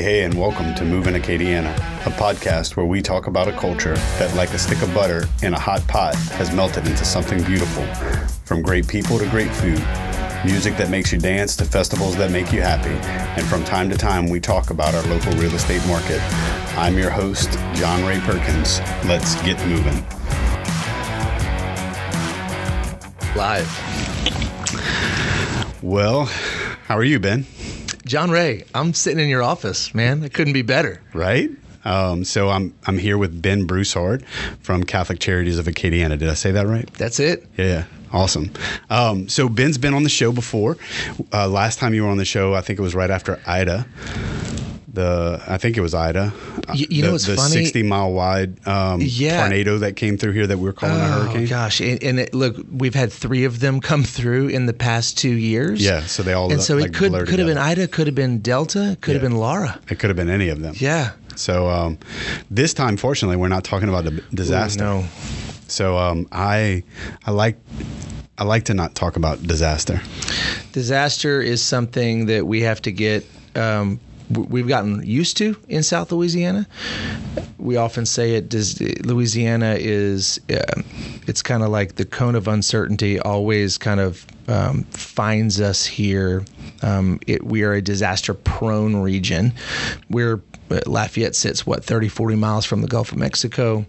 Hey, hey, and welcome to Moving Acadiana, a podcast where we talk about a culture that, like a stick of butter in a hot pot, has melted into something beautiful. From great people to great food, music that makes you dance to festivals that make you happy, and from time to time we talk about our local real estate market. I'm your host, John Ray Perkins. Let's get moving. Live. Well, how are you, Ben? John Ray, I'm sitting in your office, man. It couldn't be better. Right? Um, so I'm I'm here with Ben Broussard from Catholic Charities of Acadiana. Did I say that right? That's it. Yeah, awesome. Um, so Ben's been on the show before. Uh, last time you were on the show, I think it was right after Ida. The I think it was Ida. You, you the, know what's the funny? 60 mile wide um, Yeah. tornado that came through here that we are calling a Oh hurricane. gosh! And, and it, look, we've had three of them come through in the past two years. Yeah, so they all and so like, it could could have been. Ida, could have been Delta, could have Yeah. been Laura. It could have been any of them. Yeah. So um, this time, fortunately, we're not talking about a disaster. No. So um, I I like I like to not talk about disaster. Disaster is something that we have to get. Um, We've gotten used to in South Louisiana. We often say it. Does Louisiana is um it's kind of like the cone of uncertainty. Always kind of um, finds us here. Um, it, we are a disaster-prone region. We're uh, Lafayette sits what 30, 40 miles from the Gulf of Mexico.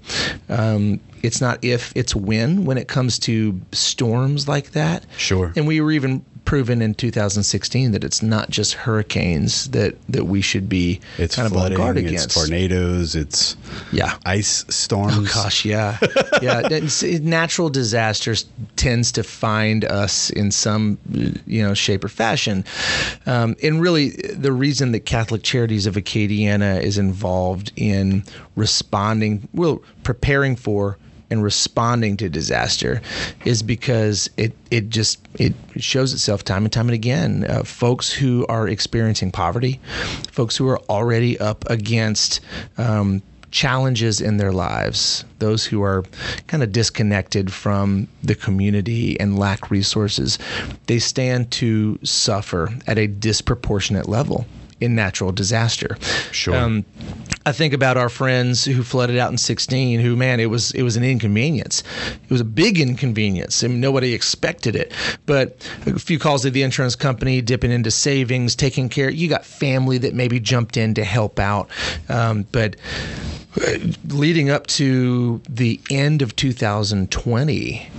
Um, it's not if, it's when when it comes to storms like that. Sure. And we were even proven in 2016 that it's not just hurricanes that that we should be It's kind of on guard it's against. tornadoes, it's Yeah. ice storms. Oh gosh, yeah, yeah. Natural disasters tends to find us in some, you know, shape or fashion, um, and really the reason that Catholic Charities of Acadiana is involved in responding, well, preparing for and responding to disaster is because it it just it shows itself time and time and again. Uh, folks who are experiencing poverty, folks who are already up against um, challenges in their lives, those who are kind of disconnected from the community and lack resources, they stand to suffer at a disproportionate level in natural disaster. Sure. Um, I think about our friends who flooded out in 16 who man it was it was an inconvenience. It was a big inconvenience. I mean nobody expected it. But a few calls to the insurance company, dipping into savings, taking care. You got family that maybe jumped in to help out. Um, but uh, leading up to the end of 2020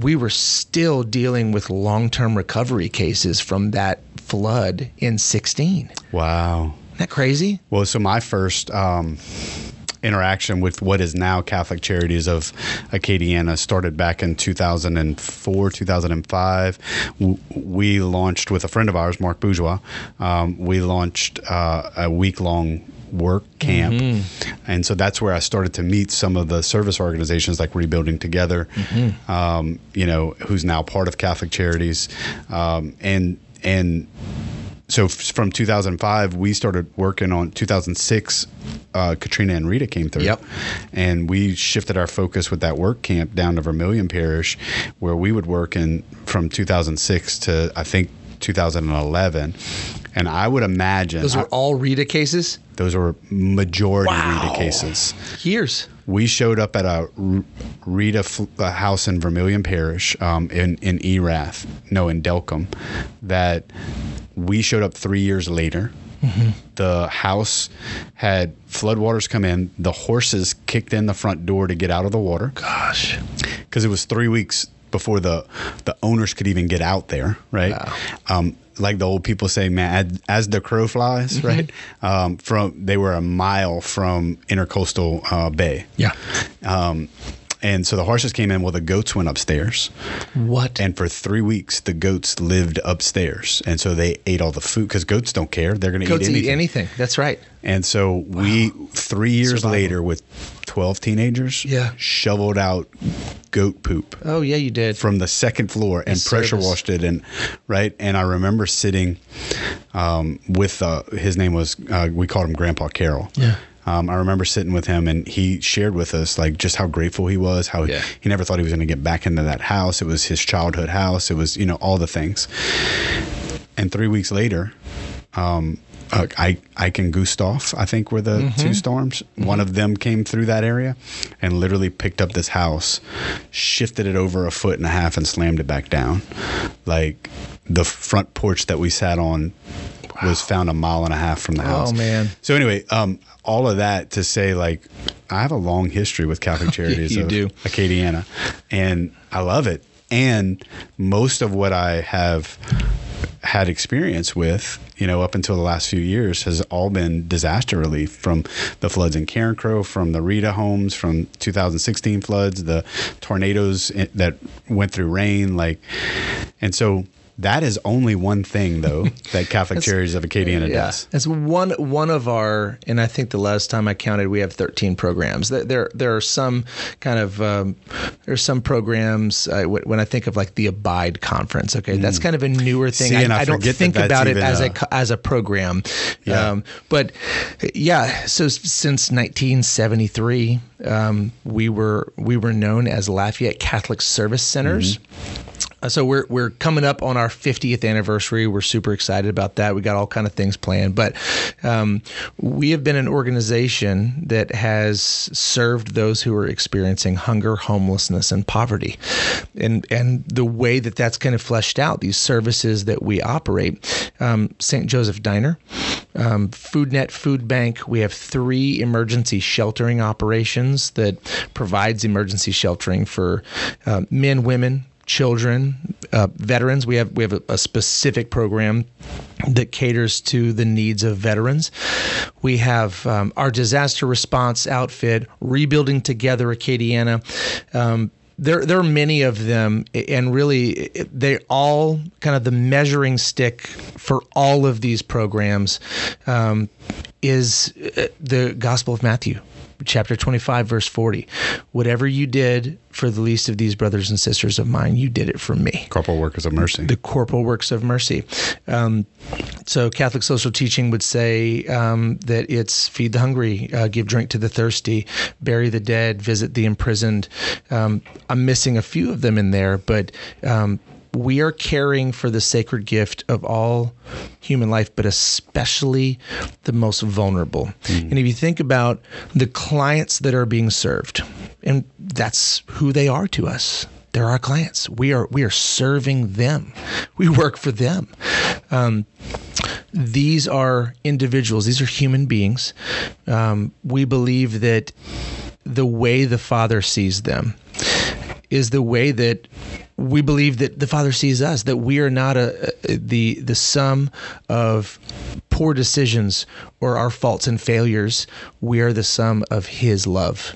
we were still dealing with long-term recovery cases from that flood in 16 Wow. isn't that crazy Well, so my first um, interaction with what is now Catholic Charities of Acadiana started back in 2004, 2005. We launched with a friend of ours, Mark Bourgeois. Um, we launched uh, a week long work camp. And so that's where I started to meet some of the service organizations like Rebuilding Together, um, you know, who's now part of Catholic Charities. Um, and, and, so f- from 2005 we started working on 2006 uh, katrina and rita came through. Yep. and we shifted our focus with that work camp down to vermilion parish where we would work in from 2006 to i think 2011 and i would imagine those were I- all rita cases? Those were majority Wow. rita cases. Years we showed up at a Rita a house in Vermilion Parish um, in in Erath, no, in Delcambre, that we showed up three years later. The house had floodwaters come in. The horses kicked in the front door to get out of the water gosh because it was three weeks before the the owners could even get out there, right? Wow. Um, like the old people say, man, as, the crow flies, right? Um, from they were a mile from Intercoastal uh, Bay, yeah. Um, and so the horses came in. Well, the goats went upstairs, what and for three weeks the goats lived upstairs, and so they ate all the food because goats don't care; they're going to eat anything. eat anything that's right And so we, three years Survival. later, with twelve teenagers, Yeah. shoveled out goat poop oh yeah you did from the second floor and His pressure service. washed it and right and i remember sitting um, with uh, his name was uh, we called him grandpa carroll Yeah. Um, I remember sitting with him, and he shared with us like just how grateful he was. How Yeah. he never thought he was going to get back into that house. It was his childhood house. It was you know all the things. And three weeks later, um, uh, I, Ike and Gustav, I think, were the Mm-hmm. two storms. One of them came through that area and literally picked up this house, shifted it over a foot and a half, and slammed it back down. Like the front porch that we sat on was found a mile and a half from the house. Oh, man. So anyway, um, all of that to say, like, I have a long history with Catholic Charities you of do. Acadiana, and I love it. And most of what I have had experience with, you know, up until the last few years has all been disaster relief from the floods in Carencro, from the Rita homes, from 2016 floods, the tornadoes that went through Rayne, like, and so that is only one thing though that Catholic Charities of Acadiana does. It's one one of our, and I think the last time I counted, we have 13 programs. There there, are some kind of um, there's some programs uh, when I think of like the Abide conference. Okay, that's kind of a newer thing. Mm. See, and I I, don't forget that think about it as a- a as a program. Yeah. Um, but yeah, so since 1973, um, we were we were known as Lafayette Catholic Service Centers. Uh, So we're we're coming up on our 50th anniversary. We're super excited about that. We got all kind of things planned, but um, we have been an organization that has served those who are experiencing hunger, homelessness, and poverty, and and the way that that's kind of fleshed out. These services that we operate, um, St. Joseph Diner, um, FoodNet Food Bank. We have three emergency sheltering operations that provides emergency sheltering for uh, men, women children, uh, veterans. We have we have a, a specific program that caters to the needs of veterans. We have um, our disaster response outfit, rebuilding together Acadiana. Um, there, there are many of them, and really, they all kind of the measuring stick for all of these programs um, is uh, the Gospel of Matthew chapter 25 verse 40 whatever you did for the least of these brothers and sisters of mine you did it for me. Corporal works of Mercy. the corporal works of mercy. Um, so catholic social teaching would say um, that it's feed the hungry uh, give drink to the thirsty bury the dead visit the imprisoned. Um, i'm missing a few of them in there but um, we are caring for the sacred gift of all human life, but especially the most vulnerable. And if you think about the clients that are being served, and that's who they are to us. They're our clients. We are we are serving them. We work for them. Um, these are individuals. These are human beings. Um, we believe that the way the Father sees them is the way that we believe that the Father sees us. That we are not a, a the the sum of poor decisions or our faults and failures. We are the sum of His love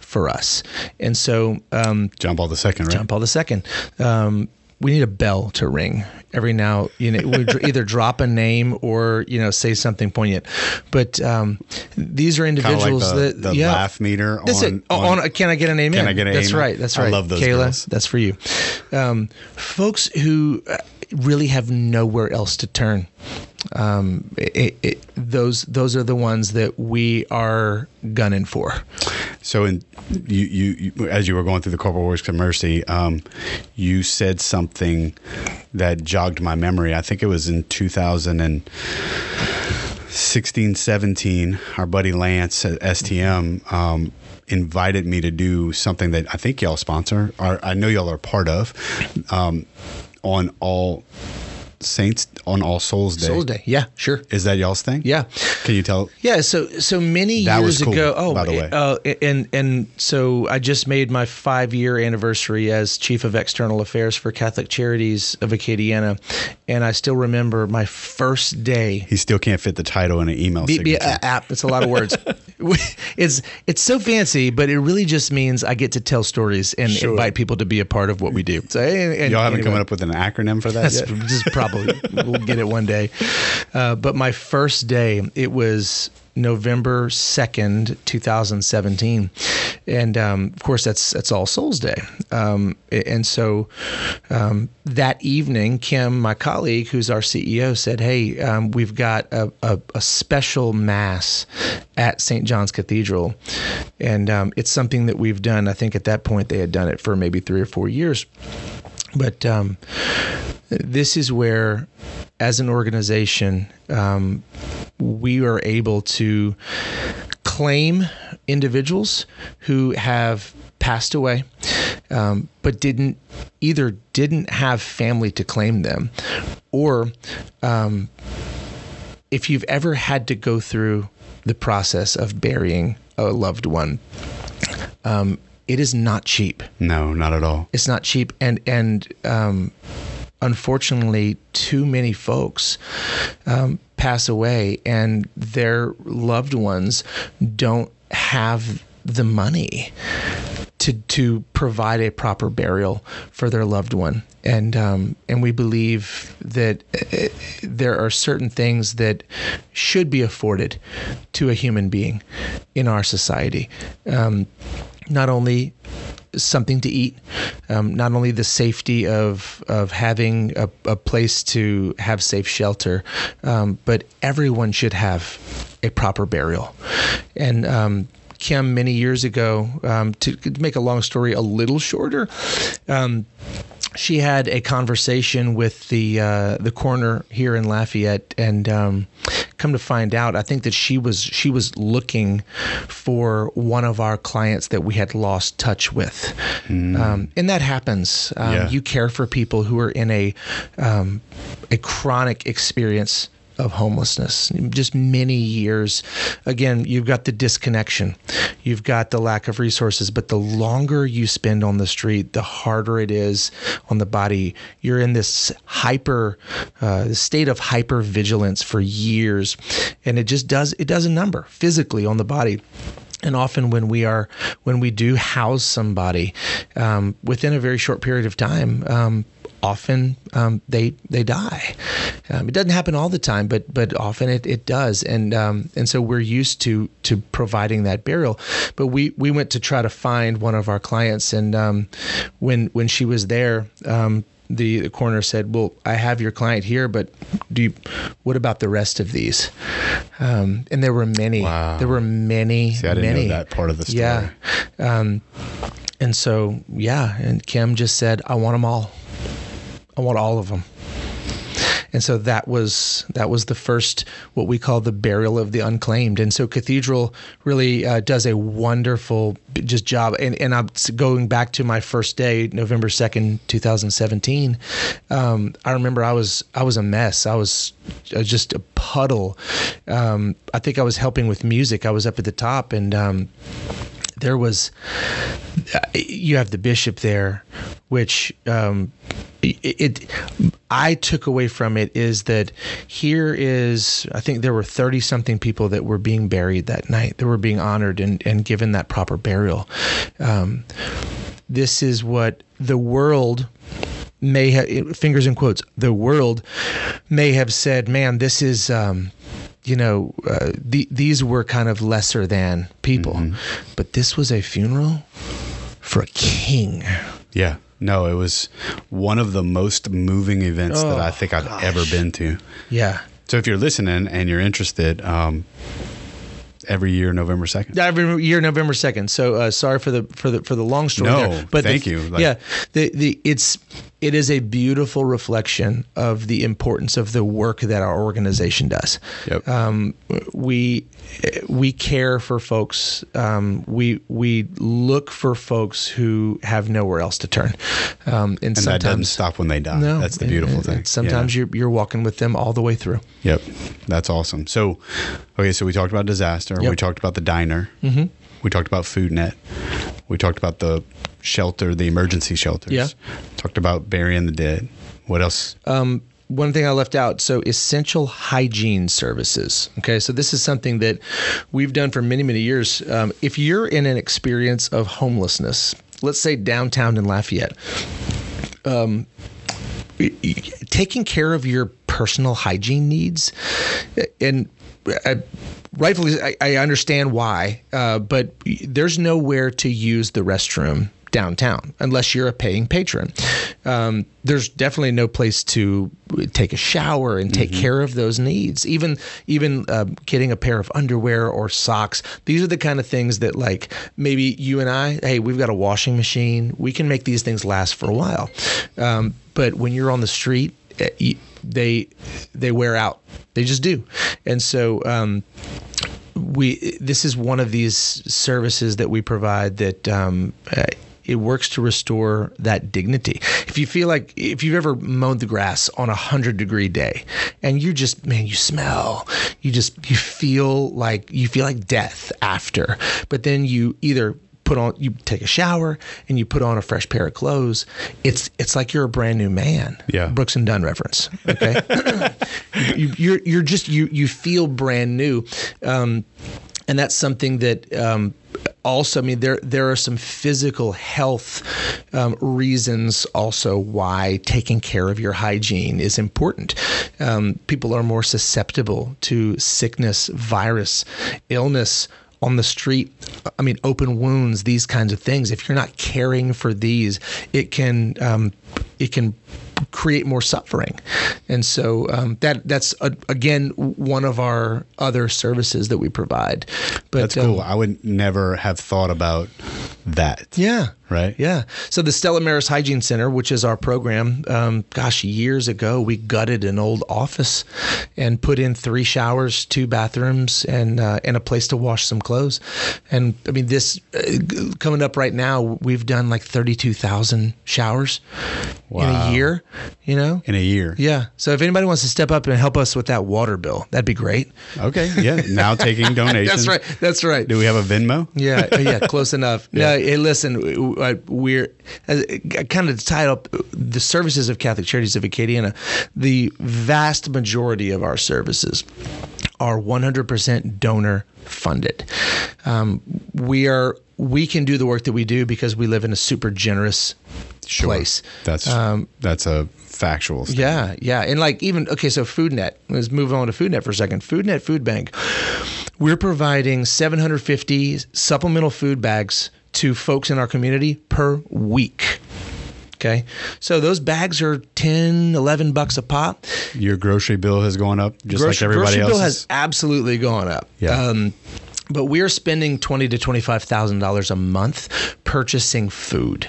for us. And so, um, John Paul II, right? John Paul II. Um, we need a bell to ring every now. You know, we either drop a name or you know say something poignant. But um, these are individuals like the, that the yeah. laugh meter That's on, it. On, on, can I get an amen? Can I get an That's right. That's right I love those Kayla, girls. that's for you. Um, folks who uh, really have nowhere else to turn. Um, it, it, those those are the ones that we are gunning for. So, in you, you, you, as you were going through the Corporal Works of Mercy, um, you said something that jogged my memory. I think it was in 2016, 17. Our buddy Lance at STM um, invited me to do something that I think y'all sponsor, or I know y'all are part of, um, on all Saints on All Souls Day. Souls Day. Yeah, sure. Is that y'all's thing? Yeah. Can you tell? Yeah, so so many That was years cool, ago. Oh, by the way. Uh, and and so I just made my five year anniversary as chief of external affairs for Catholic Charities of Acadiana, and I still remember my first day. He still can't fit the title in an email be signature. a, app. It's a lot of words. it's it's so fancy, but it really just means I get to tell stories and Sure. invite people to be a part of what we do. So and, and Y'all haven't anyway. come up with an acronym for that yet? just probably we'll get it one day. Uh, but my first day, it was November second, two thousand seventeen, and um, of course that's that's All Souls Day. Um, and so um, that evening, Kim, my colleague, who's our CEO, said, "Hey, um, we've got a, a, a special mass at St. John's Cathedral, and um, it's something that we've done. I think at that point they had done it for maybe three or four years." But um, this is where, as an organization, um, we are able to claim individuals who have passed away, um, but didn't either didn't have family to claim them, or um, if you've ever had to go through the process of burying a loved one, um, it is not cheap. No, not at all. It's not cheap, and and um, unfortunately, too many folks um, pass away, and their loved ones don't have the money to to provide a proper burial for their loved one, and um, and we believe that uh, there are certain things that should be afforded to a human being in our society. Um, not only something to eat, um, not only the safety of of having a, a place to have safe shelter, um, but everyone should have a proper burial. And um, Kim, many years ago, um, to, make a long story a little shorter. Um, she had a conversation with the uh, the coroner here in Lafayette, and um, come to find out, I think that she was she was looking for one of our clients that we had lost touch with, mm. um, and that happens. Um, yeah. You care for people who are in a um, a chronic experience of homelessness. Just many years. Again, you've got the disconnection, you've got the lack of resources, but the longer you spend on the street, the harder it is on the body. You're in this hyper uh, state of hyper vigilance for years, and it just does it does a number physically on the body and often when we are when we do house somebody um, within a very short period of time um, often um, they they die. Um, it doesn't happen all the time, but but often it, it does, and um, and so we're used to to providing that burial. But we we went to try to find one of our clients, and um, when when she was there. The, the coroner said, "Well, I have your client here, but do you, what about the rest of these?" Um, and there were many. Wow. There were many. See, I didn't many. know that part of the story. Yeah. Um, and so, yeah, and Kim just said, "I want them all." I want all of them. And so that was that was the first what we call the burial of the unclaimed. And so Cathedral really uh, does a wonderful just job. And, and I'm going back to my first day, November second, two thousand seventeen. Um, I remember I was I was a mess. I was uh, just a puddle. Um, I think I was helping with music. I was up at the top and. Um, there was you have the bishop there which um, it, it, I took away from it is that here is I think there were 30 something people that were being buried that night that were being honored and, and given that proper burial um, this is what the world may have fingers in quotes the world may have said man this is um, you know, uh, the, these were kind of lesser than people, mm-hmm. but this was a funeral for a king. Yeah. No, it was one of the most moving events oh, that I think I've gosh. ever been to. Yeah. So if you're listening and you're interested, um, every year November second. Every year November second. So uh, sorry for the for the for the long story. No, there, but thank the, you. Like, yeah, the the it's it is a beautiful reflection of the importance of the work that our organization does. Yep. Um, we we care for folks. Um, we we look for folks who have nowhere else to turn. Um, and, and sometimes that doesn't stop when they die. No, that's the beautiful and, thing. And sometimes yeah. you're you're walking with them all the way through. Yep, that's awesome. So, okay, so we talked about disaster. Yep. We talked about the diner. Mm-hmm. We talked about FoodNet. We talked about the shelter, the emergency shelters. Yeah. Talked about burying the dead. What else? Um, one thing I left out so essential hygiene services. Okay, so this is something that we've done for many, many years. Um, if you're in an experience of homelessness, let's say downtown in Lafayette, um, taking care of your personal hygiene needs and uh, rightfully, I, I understand why, uh, but there's nowhere to use the restroom downtown unless you're a paying patron. Um, there's definitely no place to take a shower and take mm-hmm. care of those needs. Even even uh, getting a pair of underwear or socks. These are the kind of things that like maybe you and I, hey, we've got a washing machine. We can make these things last for a while. Um, but when you're on the street eh, they they wear out. They just do, and so. Um, we this is one of these services that we provide that um, uh, it works to restore that dignity. If you feel like if you've ever mowed the grass on a hundred degree day and you just man you smell you just you feel like you feel like death after, but then you either put on you take a shower and you put on a fresh pair of clothes it's it's like you're a brand new man. Yeah. brooks and dunn reference okay? You, you're you're just you you feel brand new. Um, and that's something that um, also I mean there there are some physical health um, reasons also why taking care of your hygiene is important. Um, people are more susceptible to sickness virus illness on the street i mean open wounds these kinds of things if you're not caring for these it can um, it can create more suffering and so um, that that's uh, again one of our other services that we provide but That's cool. um, I would never have thought about that. yeah Right? yeah. So the Stella Maris Hygiene Center, which is our program, um, gosh, years ago we gutted an old office and put in three showers, two bathrooms, and uh, and a place to wash some clothes. And I mean, this uh, coming up right now, we've done like thirty-two thousand showers in a year. You know. In a year. Yeah. So if anybody wants to step up and help us with that water bill, that'd be great. Okay. Yeah. Now taking donations. That's right. That's right. Do we have a Venmo? Yeah, yeah, close enough. No, hey, listen, uh, we're uh, kind of tied up the services of Catholic Charities of Acadiana. The vast majority of our services are 100% donor funded. Um, we are we can do the work that we do because we live in a super generous Sure. place. That's Um, that's a factual. statement. Yeah, yeah, and like even okay, so FoodNet. Let's move on to FoodNet for a second. FoodNet Food Bank. We're providing 750 supplemental food bags to folks in our community per week. Okay, so those bags are 10, 11 bucks a pop. Your grocery bill has gone up just like Grocery- everybody grocery else. bill has absolutely gone up. Yeah. Um, but we're spending twenty to twenty five thousand dollars a month purchasing food,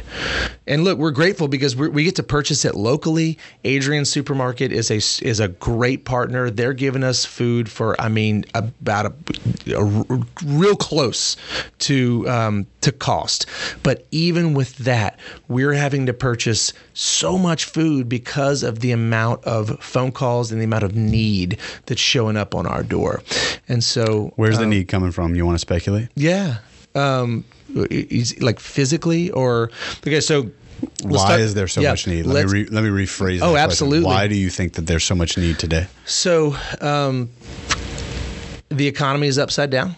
and look, we're grateful because we we get to purchase it locally. Adrian Supermarket is a is a great partner. They're giving us food for, I mean, about a real close to um, to cost. But even with that, we're having to purchase so much food because of the amount of phone calls and the amount of need that's showing up on our door. And so, Where's um, the need coming from? You want to speculate? yeah, um, like physically or okay. So let's Why start- is there so yeah, much need? Let me re, let me rephrase. that Oh, question. absolutely. Why do you think that there's so much need today? So, um, the economy is upside down.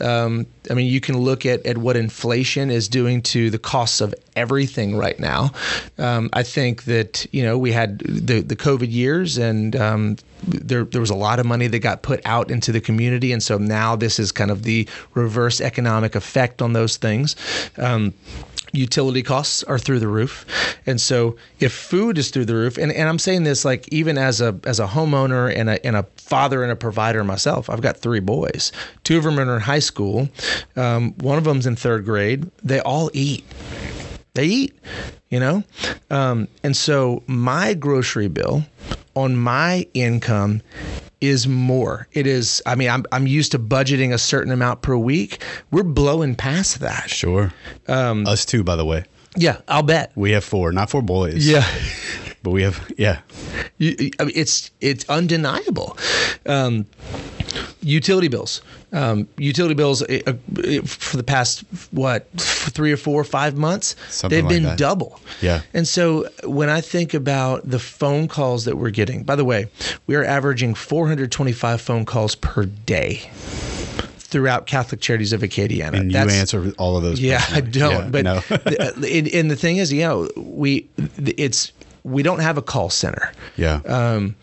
Um, I mean, you can look at, at what inflation is doing to the costs of everything right now. Um, I think that you know we had the the COVID years, and um, there there was a lot of money that got put out into the community, and so now this is kind of the reverse economic effect on those things. Utility costs are through the roof. And so if food is through the roof and, and i'm saying this like even as a as a homeowner and a, and a father and a provider myself i've got three boys. Two of them are in high school. Um, one of them's in third grade. They all eat. They eat you know? Um, and so my grocery bill on my income is more it is i mean I'm, I'm used to budgeting a certain amount per week we're blowing past that Sure. Um, Us too, by the way. yeah i'll bet We have four, not four boys. yeah but we have yeah. You, I mean, it's it's undeniable. Um, utility bills, um, utility bills uh, uh, for the past what three or four or five months, Something they've like been that. double. Yeah. And so when I think about the phone calls that we're getting, by the way, we are averaging 425 phone calls per day throughout Catholic Charities of Acadiana. And you answer all of those. yeah, I don't. Yeah, but no. the, and, and the thing is, you know, we it's we don't have a call center. yeah. Um,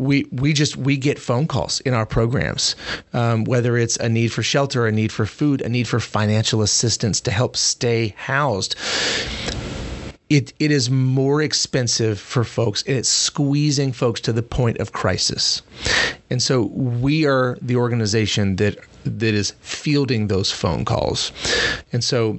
we we just we get phone calls in our programs, um, whether it's a need for shelter, a need for food, a need for financial assistance to help stay housed. It, it is more expensive for folks and it's squeezing folks to the point of crisis. And so we are the organization that that is fielding those phone calls. And so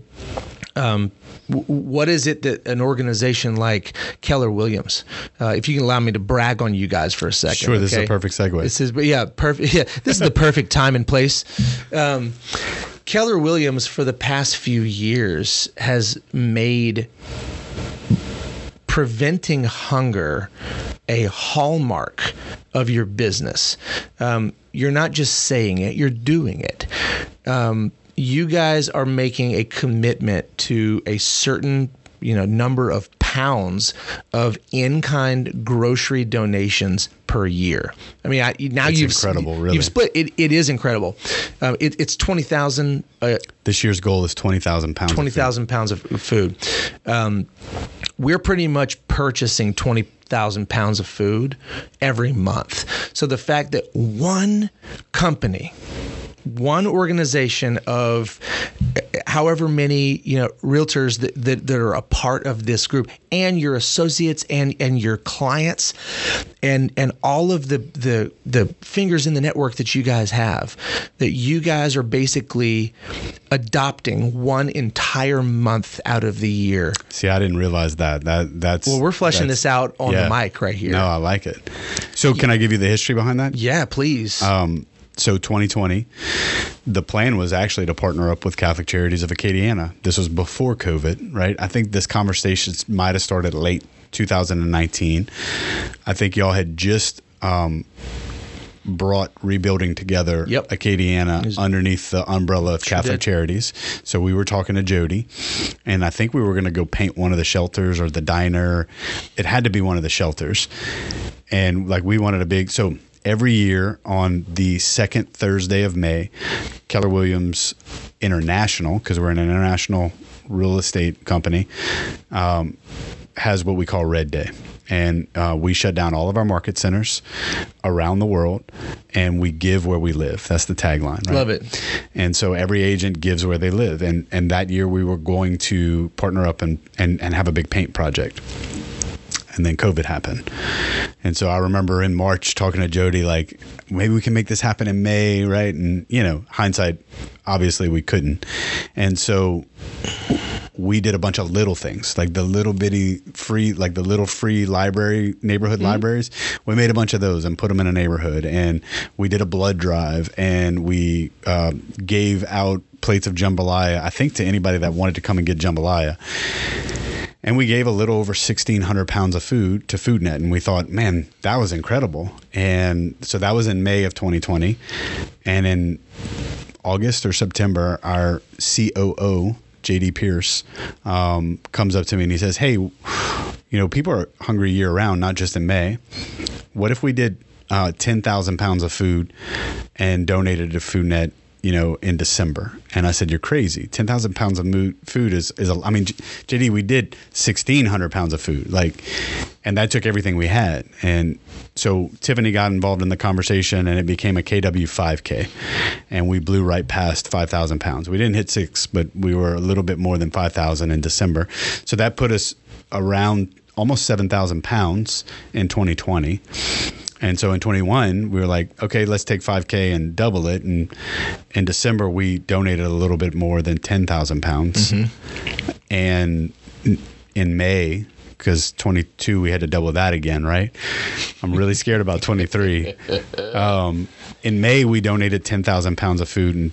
um, what is it that an organization like Keller Williams, uh, if you can allow me to brag on you guys for a second. Sure, this is a perfect segue. This is, yeah, perfect. Yeah, this is the perfect time and place. Um, Keller Williams, for the past few years, has made preventing hunger a hallmark of your business. Um, you're not just saying it, you're doing it. Um, you guys are making a commitment to a certain you know number of pounds of in-kind grocery donations per year. I mean, I, now That's you've incredible, really. You've split. It, it is incredible. Uh, it, it's twenty thousand. Uh, This year's goal is 20,000 pounds. of twenty thousand pounds of food. Um, we're pretty much purchasing twenty thousand pounds of food every month. So the fact that one company, one organization of however many you know realtors that, that, that are a part of this group and your associates and and your clients and and all of the the the fingers in the network that you guys have that you guys are basically adopting one entire month out of the year See, I didn't realize that. That that's well we're fleshing this out on yeah. the mic right here No, I like it. So, can I give you the history behind that? yeah please Um, so 2020, the plan was actually to partner up with Catholic Charities of Acadiana. This was before COVID, right? I think this conversation might have started late 2019. I think y'all had just um, brought rebuilding together Yep. Acadiana underneath the umbrella of Catholic did. Charities. So we were talking to Jody, and I think we were going to go paint one of the shelters or the diner. It had to be one of the shelters, and like we wanted a big so. Every year on the second Thursday of May, Keller Williams International, because we're an international real estate company, um, has what we call Red Day. And uh, we shut down all of our market centers around the world and we give where we live. That's the tagline. Right? Love it. And so every agent gives where they live. And, and that year we were going to partner up and, and, and have a big paint project and then COVID happened. And so I remember in March talking to Jody, like, maybe we can make this happen in May, right? And, you know, hindsight, obviously we couldn't. And so we did a bunch of little things, like the little bitty free, like the little free library, neighborhood libraries. We made a bunch of those and put them in a neighborhood. And we did a blood drive and we uh, gave out plates of jambalaya, I think to anybody that wanted to come and get jambalaya and we gave a little over 1600 pounds of food to foodnet and we thought man that was incredible. And so that was in may of 2020 and in august or september our coo jd pierce um, comes up to me and he says hey you know people are hungry year round not just in may. What if we did uh, 10,000 pounds of food and donated to foodnet you know, in December. And I said, you're crazy. 10,000 pounds of food is, is a, I mean, JD, we did 1,600 pounds of food. Like, and that took everything we had. And so Tiffany got involved in the conversation and it became a KW 5K. And we blew right past 5,000 pounds. We didn't hit six, but we were a little bit more than 5,000 in December. So that put us around almost 7,000 pounds in 2020. And so in 21, we were like, okay, let's take 5K and double it. And in December, we donated a little bit more than 10,000 pounds. Mm-hmm. And in- in May, because 22, we had to double that again, right? I'm really scared about 23. Um, in May, we donated 10,000 pounds of food in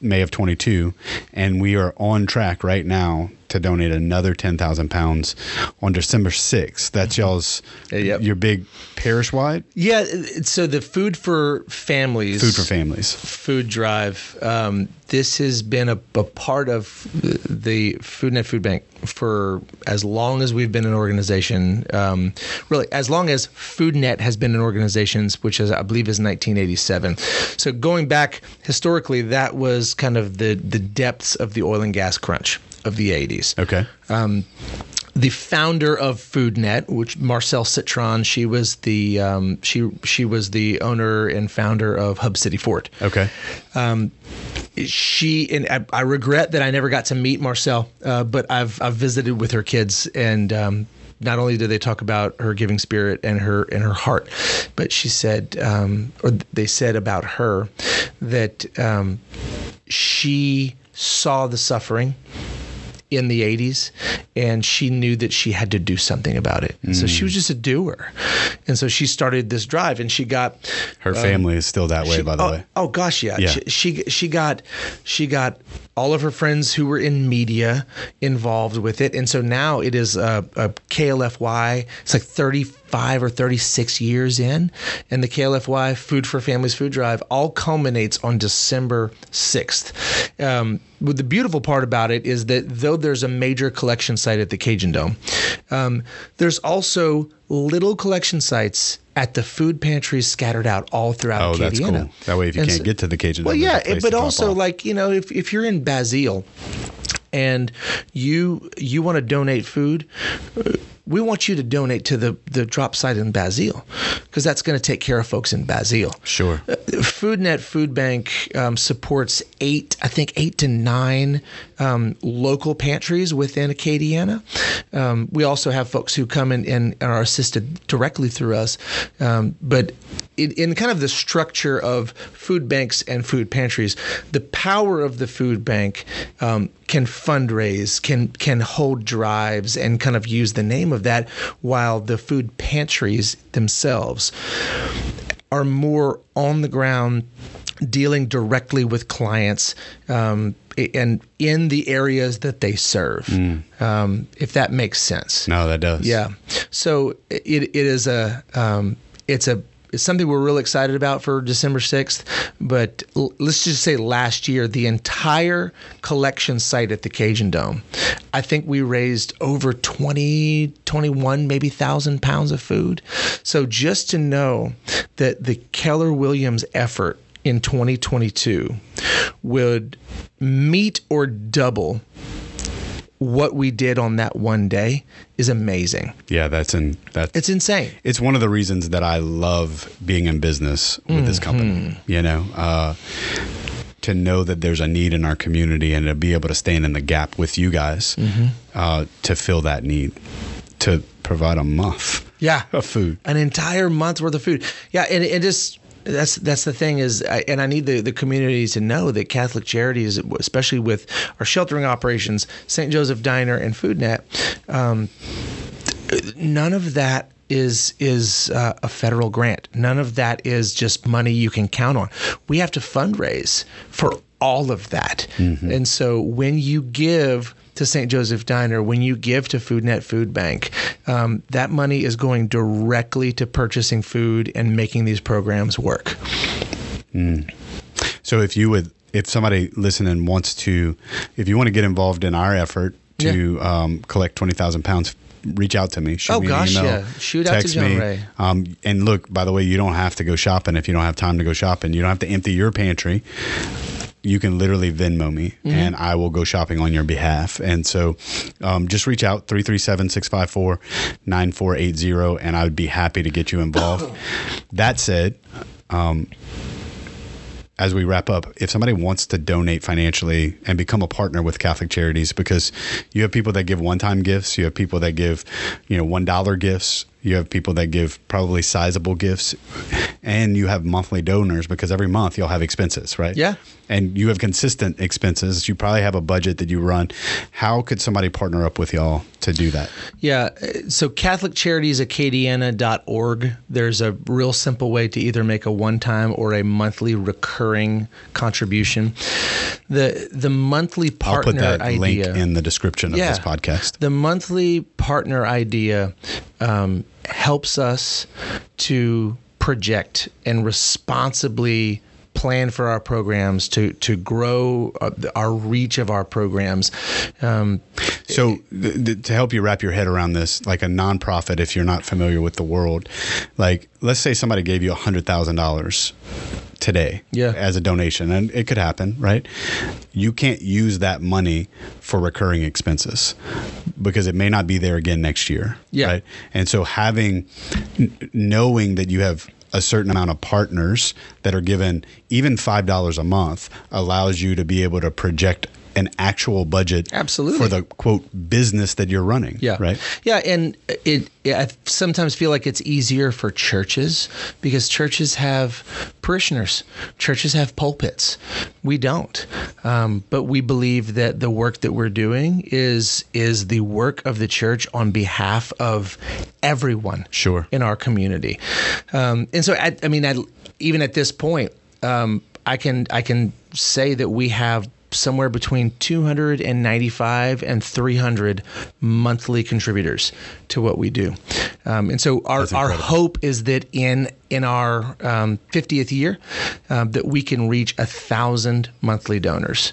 May of 22. And we are on track right now to donate another 10,000 pounds on December 6th. That's y'all's, Yep. your big parish wide Yeah. So the food for families. food for families. food drive. Um, this has been a, a part of the FoodNet Food Bank for as long as we've been an organization. Um, really, as long as FoodNet has been an organization, which is I believe is 1987. So going back historically, that was kind of the the depths of the oil and gas crunch of the 80s Okay. The founder of FoodNet, which Marcel Citron, she was the um, she she was the owner and founder of Hub City Ford. Okay. Um, She and I, I regret that I never got to meet Marcel, uh, but I've I've visited with her kids and. Um, not only did they talk about her giving spirit and her and her heart, but she said, um, or they said about her, that um, she saw the suffering in the 80s and she knew that she had to do something about it. And so she was mm. just a doer. And so she started this drive and she got Her uh, family is still that way, she- by the oh, way. Oh gosh, yeah. Yeah. She, she she got she got all of her friends who were in media involved with it, and so now it is a, a KLFY. It's like thirty five or thirty six years in, and the KLFY Food for Families Food Drive all culminates on December sixth. Um, but the beautiful part about it is that though there's a major collection site at the Cajun Dome, um, there's also little collection sites at the food pantries scattered out all throughout Oh, that's cool. That way, if you And can't so- get to the Cajun, well, yeah, but also like you know, if if you're in Basile and you you want to donate food. We want you to donate to the, the drop site in Basile because that's going to take care of folks in Basile. Sure. Uh, FoodNet Food Bank um, supports eight, I think eight to nine um, local pantries within Acadiana. Um, we also have folks who come in and, and are assisted directly through us. Um, but in, in kind of the structure of food banks and food pantries, the power of the food bank um, can fundraise, can can hold drives, and kind of use the name of that, while the food pantries themselves are more on the ground dealing directly with clients um, and in the areas that they serve. Um, if that makes sense. No, that does. yeah. So it, it is a um, it's a it's something we're really excited about for December 6th. But l- let's just say last year, the entire collection site at the Cajun Dome, I think we raised over 20, 21, maybe thousand pounds of food. So just to know that the Keller Williams effort in 2022 would meet or double what we did on that one day is amazing. Yeah, that's in that's It's insane. it's one of the reasons that I love being in business with this company. Mm-hmm. You know, uh, to know that there's a need in our community and to be able to stand in the gap with you guys Mm-hmm. uh, to fill that need, to provide a month Yeah. of food. An entire month's worth of food. Yeah, and it just that's that's the thing is, I, and I need the the community to know that Catholic Charities, especially with our sheltering operations, St. Joseph Diner and FoodNet, um, none of that is is uh, a federal grant. None of that is just money you can count on. We have to fundraise for all of that. And so when you give to St. Joseph Diner, when you give to FoodNet Food Bank, um, that money is going directly to purchasing food and making these programs work. So if you would, if somebody listening wants to, if you want to get involved in our effort to um, collect twenty thousand pounds, reach out to me. Shoot Oh, me gosh, an email, yeah. Shoot out to text John me. Ray. Um, and look, by the way, you don't have to go shopping if you don't have time to go shopping. You don't have to empty your pantry. You can literally Venmo me Mm-hmm. and I will go shopping on your behalf. And so um, just reach out 337 654 9480 and I would be happy to get you involved. that said, as we wrap up, if somebody wants to donate financially and become a partner with Catholic Charities, because you have people that give one-time gifts, you have people that give, you know, one dollar gifts, you have people that give probably sizable gifts, and you have monthly donors because every month you'll have expenses, right? Yeah. And you have consistent expenses. You probably have a budget that you run. How could somebody partner up with y'all to do that? Yeah. So CatholicCharitiesAcadiana.org, there's a real simple way to either make a one-time or a monthly recurring contribution. The the monthly I'll partner put that idea. link in the description of Yeah. this podcast. The monthly partner idea um, helps us to project and responsibly plan for our programs to to grow uh, our reach of our programs. Um, So, th- th- to help you wrap your head around this, like a nonprofit, if you're not familiar with the world, like let's say somebody gave you hundred thousand dollars today, Yeah. as a donation, and it could happen, right? You can't use that money for recurring expenses because it may not be there again next year, Yeah. right? And so, having knowing that you have a certain amount of partners that are given even five dollars a month allows you to be able to project an actual budget Absolutely. for the quote business that you're running. Yeah. Right. Yeah, and it, I sometimes feel like it's easier for churches because churches have parishioners, churches have pulpits. We don't, um, but we believe that the work that we're doing is is the work of the church on behalf of everyone. Sure. In our community, um, and so I, I mean, I, even at this point, um, I can I can say that we have somewhere between 295 and 300 monthly contributors to what we do. Um, and so our, our hope is that in in our um, 50th year um, that we can reach a thousand monthly donors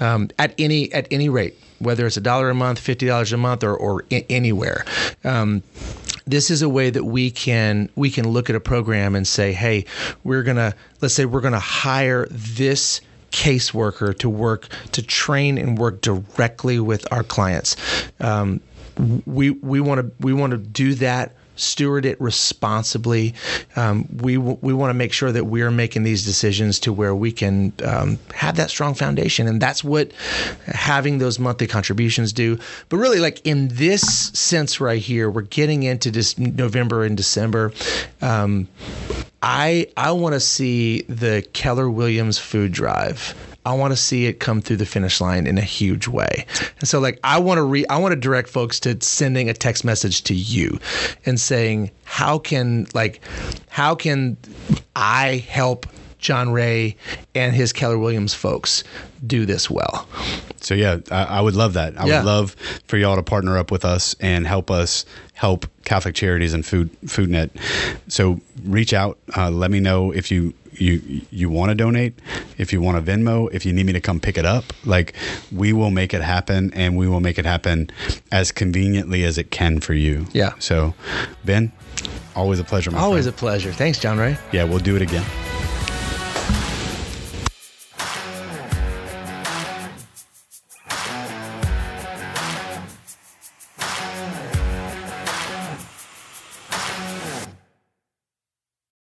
um, at any at any rate, whether it's a dollar a month, fifty dollars a month, or or I- anywhere. Um, this is a way that we can we can look at a program and say, hey, we're gonna let's say we're gonna hire this caseworker to work to train and work directly with our clients. Um, we we want to we want to do that steward it responsibly. Um, we w- we want to make sure that we're making these decisions to where we can um, have that strong foundation, and that's what having those monthly contributions do. But really, like in this sense right here, we're getting into this November and December. Um, I I want to see the Keller Williams food drive. I want to see it come through the finish line in a huge way. And so like I want to re I want to direct folks to sending a text message to you and saying how can like how can I help John Ray and his Keller Williams folks do this well. So yeah, I, I would love that. I Yeah. would love for y'all to partner up with us and help us help Catholic Charities and Food FoodNet. So reach out. Uh, let me know if you you you want to donate, if you want to Venmo, if you need me to come pick it up. Like we will make it happen, and we will make it happen as conveniently as it can for you. Yeah. So, Ben, always a pleasure. My Always friend. a pleasure. Thanks, John Ray. yeah, we'll do it again.